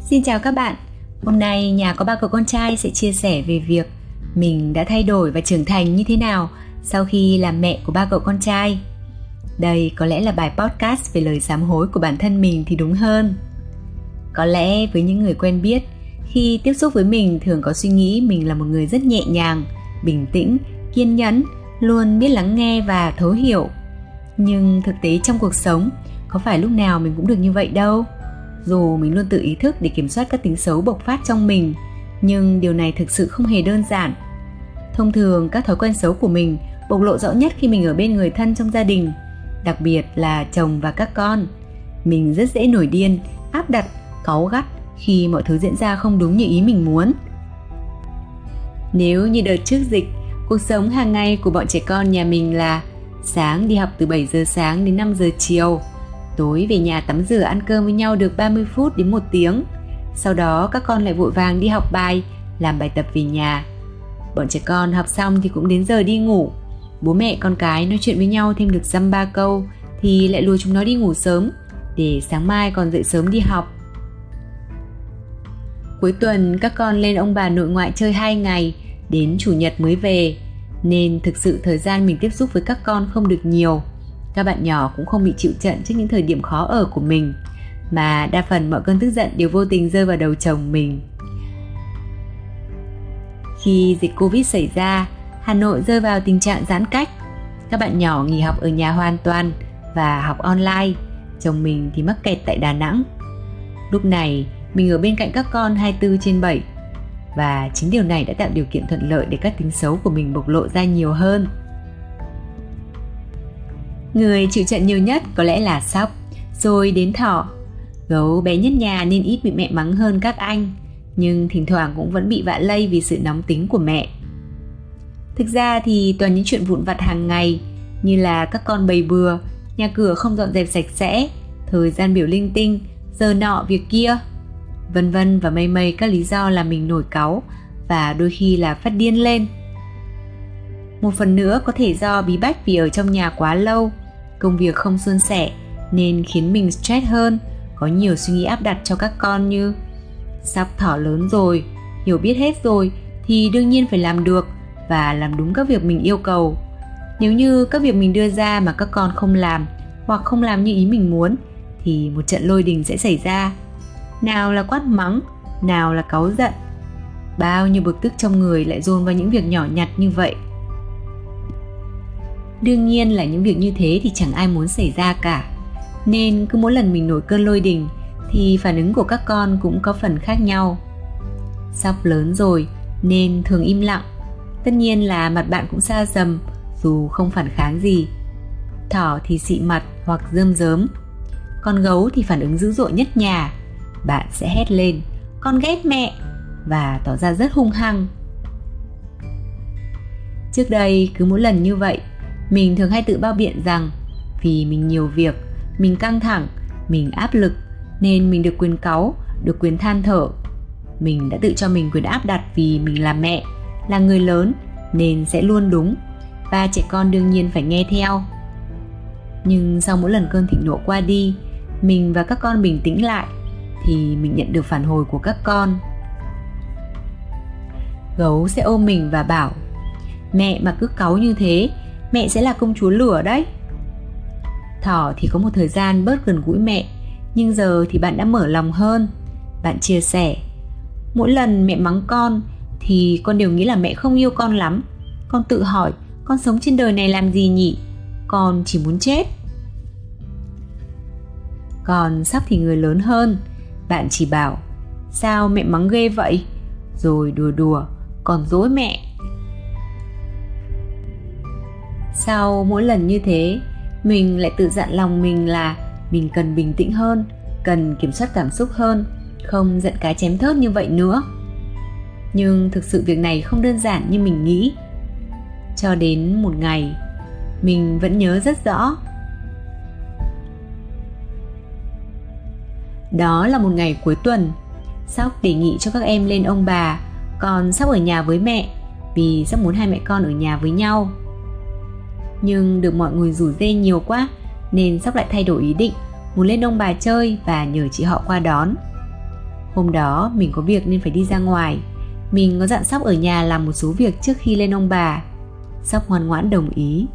Xin chào các bạn. Hôm nay nhà có ba cậu con trai sẽ chia sẻ về việc mình đã thay đổi và trưởng thành như thế nào sau khi làm mẹ của ba cậu con trai. Đây có lẽ là bài podcast về lời sám hối của bản thân mình thì đúng hơn. Có lẽ với những người quen biết, khi tiếp xúc với mình thường có suy nghĩ mình là một người rất nhẹ nhàng, bình tĩnh, kiên nhẫn, luôn biết lắng nghe và thấu hiểu. Nhưng thực tế trong cuộc sống, có phải lúc nào mình cũng được như vậy đâu? Dù mình luôn tự ý thức để kiểm soát các tính xấu bộc phát trong mình, nhưng điều này thực sự không hề đơn giản. Thông thường, các thói quen xấu của mình bộc lộ rõ nhất khi mình ở bên người thân trong gia đình, đặc biệt là chồng và các con. Mình rất dễ nổi điên, áp đặt, cáu gắt khi mọi thứ diễn ra không đúng như ý mình muốn. Nếu như đợt trước dịch, cuộc sống hàng ngày của bọn trẻ con nhà mình là sáng đi học từ 7 giờ sáng đến 5 giờ chiều Tối về nhà tắm rửa ăn cơm với nhau được 30 phút đến 1 tiếng. Sau đó các con lại vội vàng đi học bài, làm bài tập về nhà. Bọn trẻ con học xong thì cũng đến giờ đi ngủ. Bố mẹ con cái nói chuyện với nhau thêm được dăm ba câu thì lại lùa chúng nó đi ngủ sớm để sáng mai còn dậy sớm đi học. Cuối tuần các con lên ông bà nội ngoại chơi 2 ngày, đến chủ nhật mới về, nên thực sự thời gian mình tiếp xúc với các con không được nhiều các bạn nhỏ cũng không bị chịu trận trước những thời điểm khó ở của mình, mà đa phần mọi cơn tức giận đều vô tình rơi vào đầu chồng mình. Khi dịch covid xảy ra, hà nội rơi vào tình trạng giãn cách. Các bạn nhỏ nghỉ học ở nhà hoàn toàn và học online. Chồng mình thì mắc kẹt tại đà nẵng. Lúc này, mình ở bên cạnh các con 24 trên 7 và chính điều này đã tạo điều kiện thuận lợi để các tính xấu của mình bộc lộ ra nhiều hơn. Người chịu trận nhiều nhất có lẽ là sóc, rồi đến thỏ. Gấu bé nhất nhà nên ít bị mẹ mắng hơn các anh, nhưng thỉnh thoảng cũng vẫn bị vạ lây vì sự nóng tính của mẹ. Thực ra thì toàn những chuyện vụn vặt hàng ngày như là các con bầy bừa, nhà cửa không dọn dẹp sạch sẽ, thời gian biểu linh tinh, giờ nọ việc kia, vân vân và mây mây các lý do làm mình nổi cáu và đôi khi là phát điên lên. Một phần nữa có thể do bí bách vì ở trong nhà quá lâu công việc không suôn sẻ nên khiến mình stress hơn, có nhiều suy nghĩ áp đặt cho các con như sắp thỏ lớn rồi, hiểu biết hết rồi thì đương nhiên phải làm được và làm đúng các việc mình yêu cầu. Nếu như các việc mình đưa ra mà các con không làm hoặc không làm như ý mình muốn thì một trận lôi đình sẽ xảy ra. Nào là quát mắng, nào là cáu giận, bao nhiêu bực tức trong người lại dồn vào những việc nhỏ nhặt như vậy đương nhiên là những việc như thế thì chẳng ai muốn xảy ra cả. Nên cứ mỗi lần mình nổi cơn lôi đình, thì phản ứng của các con cũng có phần khác nhau. Sắp lớn rồi, nên thường im lặng. Tất nhiên là mặt bạn cũng xa dầm, dù không phản kháng gì. Thỏ thì xị mặt hoặc rơm rớm. Con gấu thì phản ứng dữ dội nhất nhà. Bạn sẽ hét lên, con ghét mẹ! và tỏ ra rất hung hăng. Trước đây cứ mỗi lần như vậy mình thường hay tự bao biện rằng, vì mình nhiều việc, mình căng thẳng, mình áp lực, nên mình được quyền cáu được quyền than thở. Mình đã tự cho mình quyền áp đặt vì mình là mẹ, là người lớn, nên sẽ luôn đúng, và trẻ con đương nhiên phải nghe theo. Nhưng sau mỗi lần cơn thịnh nộ qua đi, mình và các con bình tĩnh lại, thì mình nhận được phản hồi của các con. Gấu sẽ ôm mình và bảo, mẹ mà cứ cáu như thế mẹ sẽ là công chúa lửa đấy. Thỏ thì có một thời gian bớt gần gũi mẹ, nhưng giờ thì bạn đã mở lòng hơn. Bạn chia sẻ, mỗi lần mẹ mắng con thì con đều nghĩ là mẹ không yêu con lắm. Con tự hỏi, con sống trên đời này làm gì nhỉ? Con chỉ muốn chết. Còn sắp thì người lớn hơn, bạn chỉ bảo, sao mẹ mắng ghê vậy? Rồi đùa đùa, còn dối mẹ. Sau mỗi lần như thế, mình lại tự dặn lòng mình là mình cần bình tĩnh hơn, cần kiểm soát cảm xúc hơn, không giận cái chém thớt như vậy nữa. Nhưng thực sự việc này không đơn giản như mình nghĩ. Cho đến một ngày, mình vẫn nhớ rất rõ. Đó là một ngày cuối tuần. Sóc đề nghị cho các em lên ông bà. Còn sóc ở nhà với mẹ, vì sóc muốn hai mẹ con ở nhà với nhau nhưng được mọi người rủ dê nhiều quá nên sóc lại thay đổi ý định muốn lên ông bà chơi và nhờ chị họ qua đón. Hôm đó mình có việc nên phải đi ra ngoài. Mình có dặn Sóc ở nhà làm một số việc trước khi lên ông bà. Sóc ngoan ngoãn đồng ý.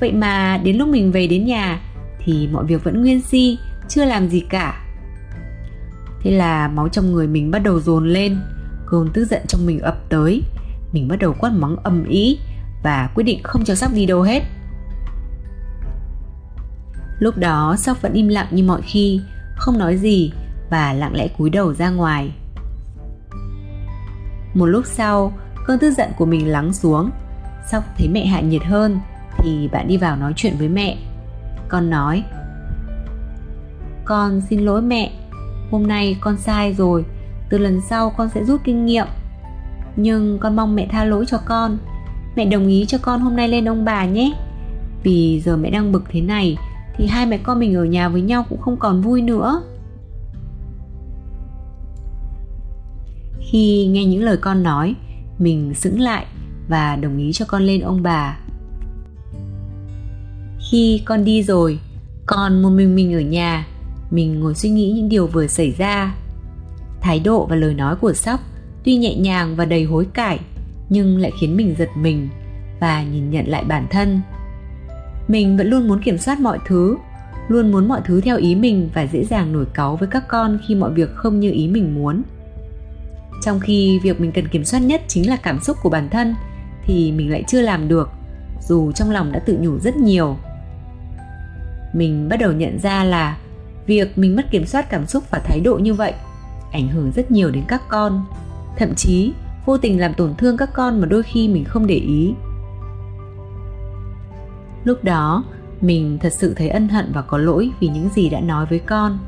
Vậy mà đến lúc mình về đến nhà thì mọi việc vẫn nguyên si, chưa làm gì cả. Thế là máu trong người mình bắt đầu dồn lên, cơn tức giận trong mình ập tới. Mình bắt đầu quát mắng ầm ĩ và quyết định không cho Sóc đi đâu hết. Lúc đó Sóc vẫn im lặng như mọi khi, không nói gì và lặng lẽ cúi đầu ra ngoài. Một lúc sau, cơn tức giận của mình lắng xuống. Sóc thấy mẹ hạ nhiệt hơn thì bạn đi vào nói chuyện với mẹ. Con nói: "Con xin lỗi mẹ, hôm nay con sai rồi, từ lần sau con sẽ rút kinh nghiệm. Nhưng con mong mẹ tha lỗi cho con. Mẹ đồng ý cho con hôm nay lên ông bà nhé. Vì giờ mẹ đang bực thế này thì hai mẹ con mình ở nhà với nhau cũng không còn vui nữa." Khi nghe những lời con nói, mình sững lại và đồng ý cho con lên ông bà. Khi con đi rồi, con một mình mình ở nhà, mình ngồi suy nghĩ những điều vừa xảy ra. Thái độ và lời nói của Sóc tuy nhẹ nhàng và đầy hối cải, nhưng lại khiến mình giật mình và nhìn nhận lại bản thân. Mình vẫn luôn muốn kiểm soát mọi thứ, luôn muốn mọi thứ theo ý mình và dễ dàng nổi cáu với các con khi mọi việc không như ý mình muốn trong khi việc mình cần kiểm soát nhất chính là cảm xúc của bản thân thì mình lại chưa làm được dù trong lòng đã tự nhủ rất nhiều mình bắt đầu nhận ra là việc mình mất kiểm soát cảm xúc và thái độ như vậy ảnh hưởng rất nhiều đến các con thậm chí vô tình làm tổn thương các con mà đôi khi mình không để ý lúc đó mình thật sự thấy ân hận và có lỗi vì những gì đã nói với con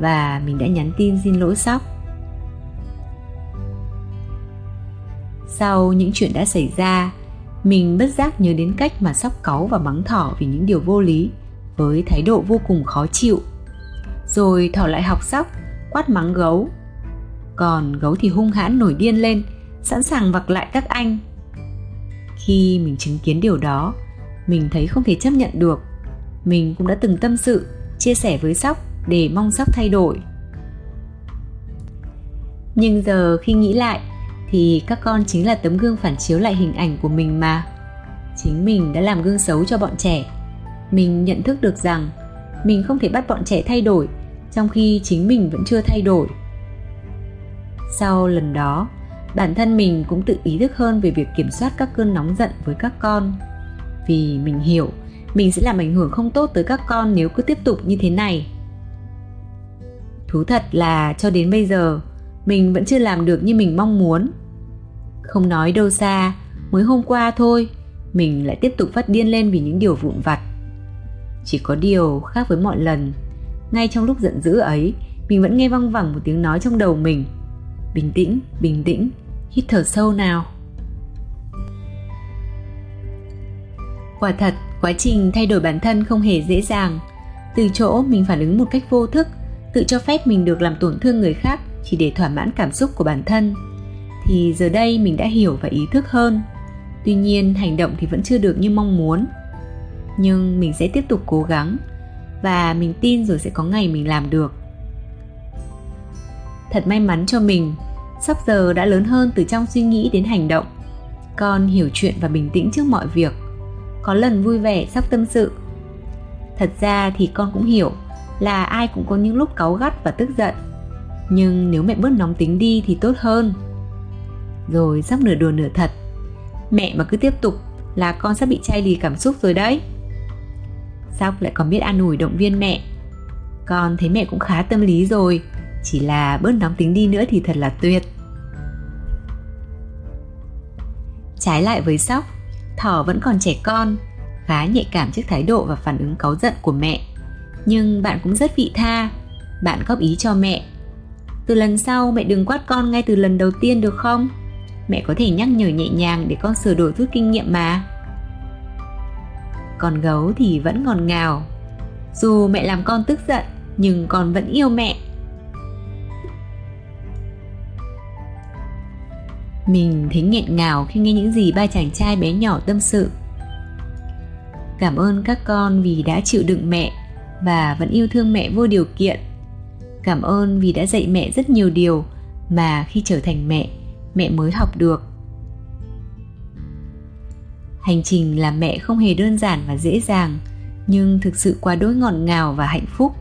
và mình đã nhắn tin xin lỗi sóc Sau những chuyện đã xảy ra, mình bất giác nhớ đến cách mà sóc cáu và mắng thỏ vì những điều vô lý, với thái độ vô cùng khó chịu. Rồi thỏ lại học sóc, quát mắng gấu. Còn gấu thì hung hãn nổi điên lên, sẵn sàng vặc lại các anh. Khi mình chứng kiến điều đó, mình thấy không thể chấp nhận được. Mình cũng đã từng tâm sự, chia sẻ với sóc để mong sóc thay đổi. Nhưng giờ khi nghĩ lại, thì các con chính là tấm gương phản chiếu lại hình ảnh của mình mà chính mình đã làm gương xấu cho bọn trẻ mình nhận thức được rằng mình không thể bắt bọn trẻ thay đổi trong khi chính mình vẫn chưa thay đổi sau lần đó bản thân mình cũng tự ý thức hơn về việc kiểm soát các cơn nóng giận với các con. Vì mình hiểu, mình sẽ làm ảnh hưởng không tốt tới các con nếu cứ tiếp tục như thế này. Thú thật là cho đến bây giờ, mình vẫn chưa làm được như mình mong muốn. Không nói đâu xa, mới hôm qua thôi, mình lại tiếp tục phát điên lên vì những điều vụn vặt. Chỉ có điều khác với mọi lần, ngay trong lúc giận dữ ấy, mình vẫn nghe văng vẳng một tiếng nói trong đầu mình. Bình tĩnh bình tĩnh hít thở sâu nào. Quả thật, quá trình thay đổi bản thân không hề dễ dàng. Từ chỗ mình phản ứng một cách vô thức, tự cho phép mình được làm tổn thương người khác chỉ để thỏa mãn cảm xúc của bản thân, thì giờ đây mình đã hiểu và ý thức hơn. Tuy nhiên, hành động thì vẫn chưa được như mong muốn. Nhưng mình sẽ tiếp tục cố gắng, và mình tin rồi sẽ có ngày mình làm được. Thật may mắn cho mình sắp giờ đã lớn hơn từ trong suy nghĩ đến hành động. Con hiểu chuyện và bình tĩnh trước mọi việc. Có lần vui vẻ sắp tâm sự. Thật ra thì con cũng hiểu là ai cũng có những lúc cáu gắt và tức giận. Nhưng nếu mẹ bớt nóng tính đi thì tốt hơn. Rồi sắp nửa đùa nửa thật, mẹ mà cứ tiếp tục là con sắp bị chai lì cảm xúc rồi đấy. Sóc lại còn biết an ủi động viên mẹ. Con thấy mẹ cũng khá tâm lý rồi, Chỉ là bớt nóng tính đi nữa thì thật là tuyệt. Trái lại với Sóc, Thỏ vẫn còn trẻ con, Khá nhạy cảm trước thái độ và phản ứng cáu giận của mẹ. Nhưng bạn cũng rất vị tha, Bạn góp ý cho mẹ. Từ lần sau, mẹ đừng quát con ngay từ lần đầu tiên được không? mẹ có thể nhắc nhở nhẹ nhàng để con sửa đổi rút kinh nghiệm mà. Còn gấu thì vẫn ngọt ngào. Dù mẹ làm con tức giận, nhưng con vẫn yêu mẹ. Mình thấy nghẹn ngào khi nghe những gì ba chàng trai bé nhỏ tâm sự. Cảm ơn các con vì đã chịu đựng mẹ và vẫn yêu thương mẹ vô điều kiện. Cảm ơn vì đã dạy mẹ rất nhiều điều mà khi trở thành mẹ mẹ mới học được. Hành trình làm mẹ không hề đơn giản và dễ dàng, nhưng thực sự quá đỗi ngọt ngào và hạnh phúc.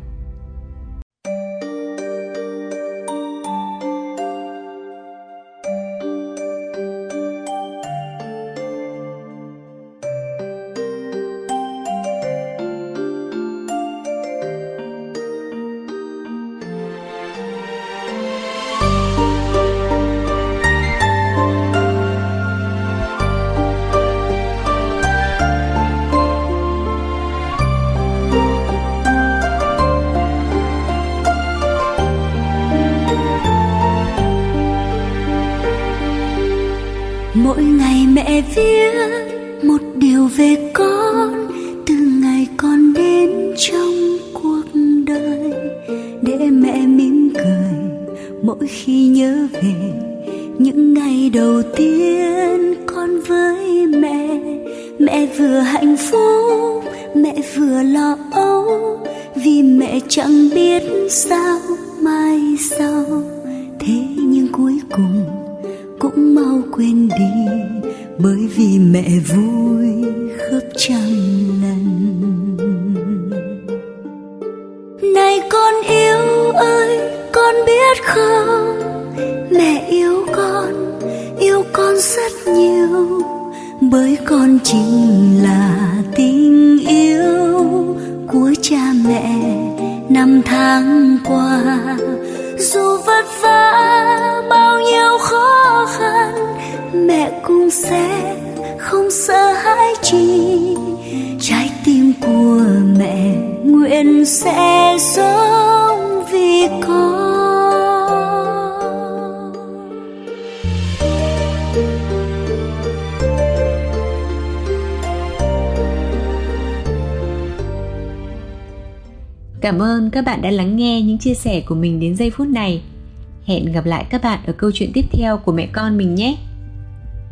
Mỗi ngày mẹ viết một điều về con, từ ngày con đến trong cuộc đời. Để mẹ mỉm cười mỗi khi nhớ về những ngày đầu tiên con với mẹ. Mẹ vừa hạnh phúc, mẹ vừa lo âu, vì mẹ chẳng biết sao mai sau. Thế nhưng cuối cùng cũng mau quên đi, bởi vì mẹ vui khắp trăm lần. Này con yêu ơi, con biết không? Mẹ yêu con yêu con rất nhiều, bởi con chính là tình yêu của cha mẹ năm tháng qua dù vất vả, bao nhiêu khó khăn, mẹ cũng sẽ không sợ hãi chi. Trái tim của mẹ nguyện sẽ sống vì con. Cảm ơn các bạn đã lắng nghe những chia sẻ của mình đến giây phút này. Hẹn gặp lại các bạn ở câu chuyện tiếp theo của mẹ con mình nhé.